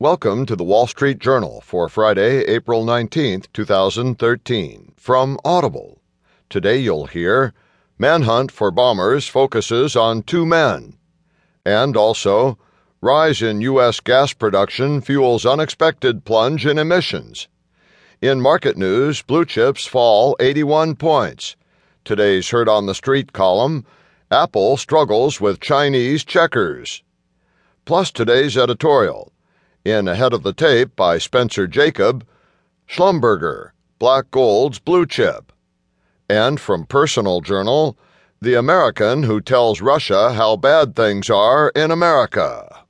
Welcome to the Wall Street Journal for Friday, April 19th, 2013. From Audible. Today you'll hear Manhunt for Bombers focuses on two men. And also, Rise in U.S. gas production fuels unexpected plunge in emissions. In market news, blue chips fall 81 points. Today's Heard on the Street column Apple struggles with Chinese checkers. Plus today's editorial in Ahead of the Tape by Spencer Jakab, Schlumberger, Black Gold's Blue Chip. And from Personal Journal, The American Who Tells Russia How Bad Things Are in America.